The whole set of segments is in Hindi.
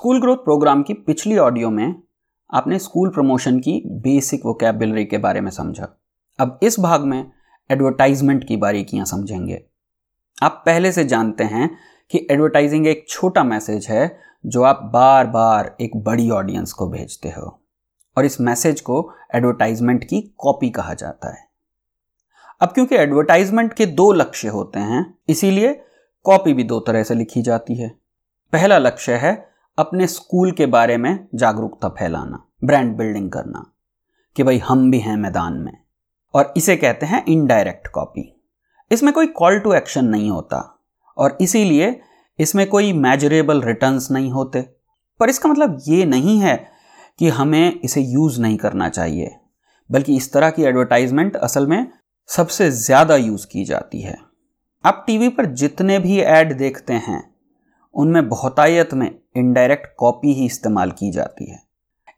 स्कूल ग्रोथ प्रोग्राम की पिछली ऑडियो में आपने स्कूल प्रमोशन की बेसिक वोकेबलरी के बारे में समझा। अब इस भाग में एडवर्टाइजमेंट की बारीकियाँ समझेंगे। आप पहले से जानते हैं कि एडवर्टाइजिंग एक छोटा मैसेज है जो आप बार बार एक बड़ी ऑडियंस को भेजते हो और इस मैसेज को एडवर्टाइजमेंट की कॉपी कहा जाता है। अब क्योंकि एडवर्टाइजमेंट के दो लक्ष्य होते हैं, इसीलिए कॉपी भी दो तरह से लिखी जाती है। पहला लक्ष्य है अपने स्कूल के बारे में जागरूकता फैलाना ब्रांड बिल्डिंग करना कि भाई हम भी हैं मैदान में। और इसे कहते हैं इनडायरेक्ट कॉपी इसमें कोई कॉल टू एक्शन नहीं होता और इसीलिए इसमें कोई मेजरेबल रिटर्न्स नहीं होते। पर इसका मतलब ये नहीं है कि हमें इसे यूज़ नहीं करना चाहिए, बल्कि इस तरह की एडवर्टाइजमेंट असल में सबसे ज़्यादा यूज़ की जाती है। आप टीवी पर जितने भी ऐड देखते हैं उनमें बहुतायत में इनडायरेक्ट कॉपी ही इस्तेमाल की जाती है।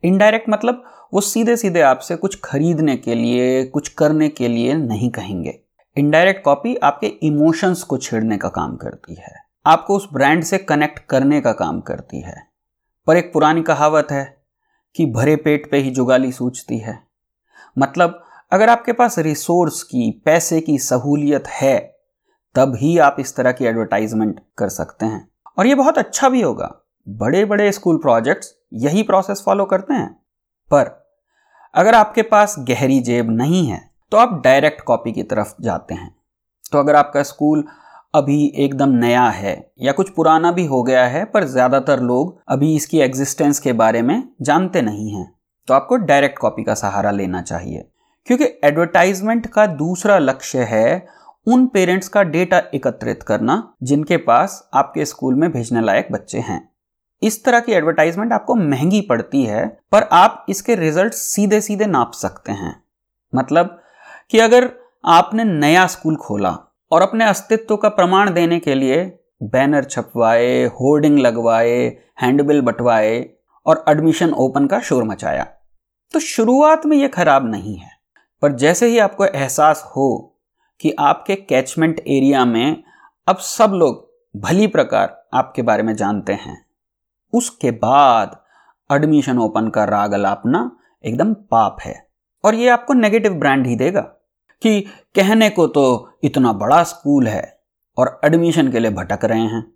इनडायरेक्ट मतलब वो सीधे सीधे आपसे कुछ खरीदने के लिए, कुछ करने के लिए नहीं कहेंगे। इनडायरेक्ट कॉपी आपके इमोशंस को छेड़ने का काम करती है। आपको उस ब्रांड से कनेक्ट करने का काम करती है। पर एक पुरानी कहावत है कि भरे पेट पे ही जुगाली सूझती है। मतलब अगर आपके पास रिसोर्स की, पैसे की सहूलियत है, तब ही आप इस तरह की एडवर्टाइजमेंट कर सकते हैं। और ये बहुत अच्छा भी होगा। बड़े बड़े स्कूल प्रोजेक्ट्स यही प्रोसेस फॉलो करते हैं। पर अगर आपके पास गहरी जेब नहीं है तो आप डायरेक्ट कॉपी की तरफ़ जाते हैं। तो अगर आपका स्कूल अभी एकदम नया है या कुछ पुराना भी हो गया है, पर ज़्यादातर लोग अभी इसकी एग्जिस्टेंस के बारे में जानते नहीं हैं तो आपको डायरेक्ट कॉपी का सहारा लेना चाहिए। क्योंकि एडवर्टाइजमेंट का दूसरा लक्ष्य है उन पेरेंट्स का डेटा एकत्रित करना जिनके पास आपके स्कूल में भेजने लायक बच्चे हैं। इस तरह की एडवर्टाइजमेंट आपको महँगी पड़ती है, पर आप इसके रिज़ल्ट सीधे सीधे नाप सकते हैं। मतलब कि अगर आपने नया स्कूल खोला और अपने अस्तित्व का प्रमाण देने के लिए बैनर छपवाए होर्डिंग लगवाए हैंडबिल बटवाए और एडमिशन ओपन का शोर मचाया तो शुरुआत में यह खराब नहीं है। पर जैसे ही आपको एहसास हो कि आपके कैचमेंट एरिया में अब सब लोग भली प्रकार आपके बारे में जानते हैं। उसके बाद एडमिशन ओपन का राग अलापना एकदम पाप है और ये आपको नेगेटिव ब्रांड ही देगा कि कहने को तो इतना बड़ा स्कूल है और एडमिशन के लिए भटक रहे हैं।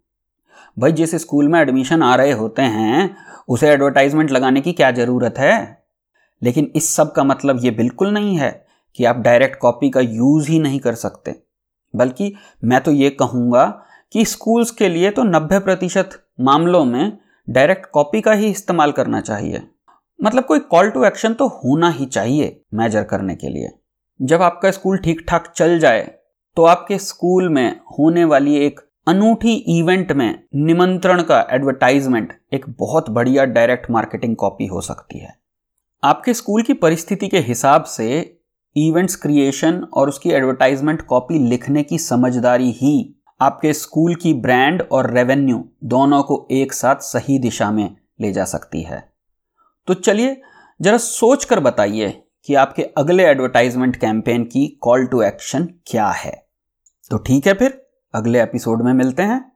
भाई, जिस स्कूल में एडमिशन आ रहे होते हैं, उसे एडवर्टाइजमेंट लगाने की क्या ज़रूरत है? लेकिन इस सब का मतलब ये बिल्कुल नहीं है। कि आप डायरेक्ट कॉपी का यूज़ ही नहीं कर सकते। बल्कि मैं तो ये कहूँगा कि स्कूल्स के लिए तो 90 प्रतिशत मामलों में डायरेक्ट कॉपी का ही इस्तेमाल करना चाहिए। मतलब कोई कॉल टू एक्शन तो होना ही चाहिए मेजर करने के लिए। जब आपका स्कूल ठीक ठाक चल जाए तो आपके स्कूल में होने वाली एक अनूठी इवेंट में निमंत्रण का एडवर्टाइजमेंट एक बहुत बढ़िया डायरेक्ट मार्केटिंग कॉपी हो सकती है। आपके स्कूल की परिस्थिति के हिसाब से इवेंट्स क्रिएशन और उसकी एडवर्टाइजमेंट कॉपी लिखने की समझदारी ही आपके स्कूल की ब्रांड और रेवेन्यू दोनों को एक साथ सही दिशा में ले जा सकती है। तो चलिए, जरा सोच कर बताइए कि आपके अगले एडवर्टाइजमेंट कैंपेन की कॉल टू एक्शन क्या है। तो ठीक है फिर, अगले एपिसोड में मिलते हैं।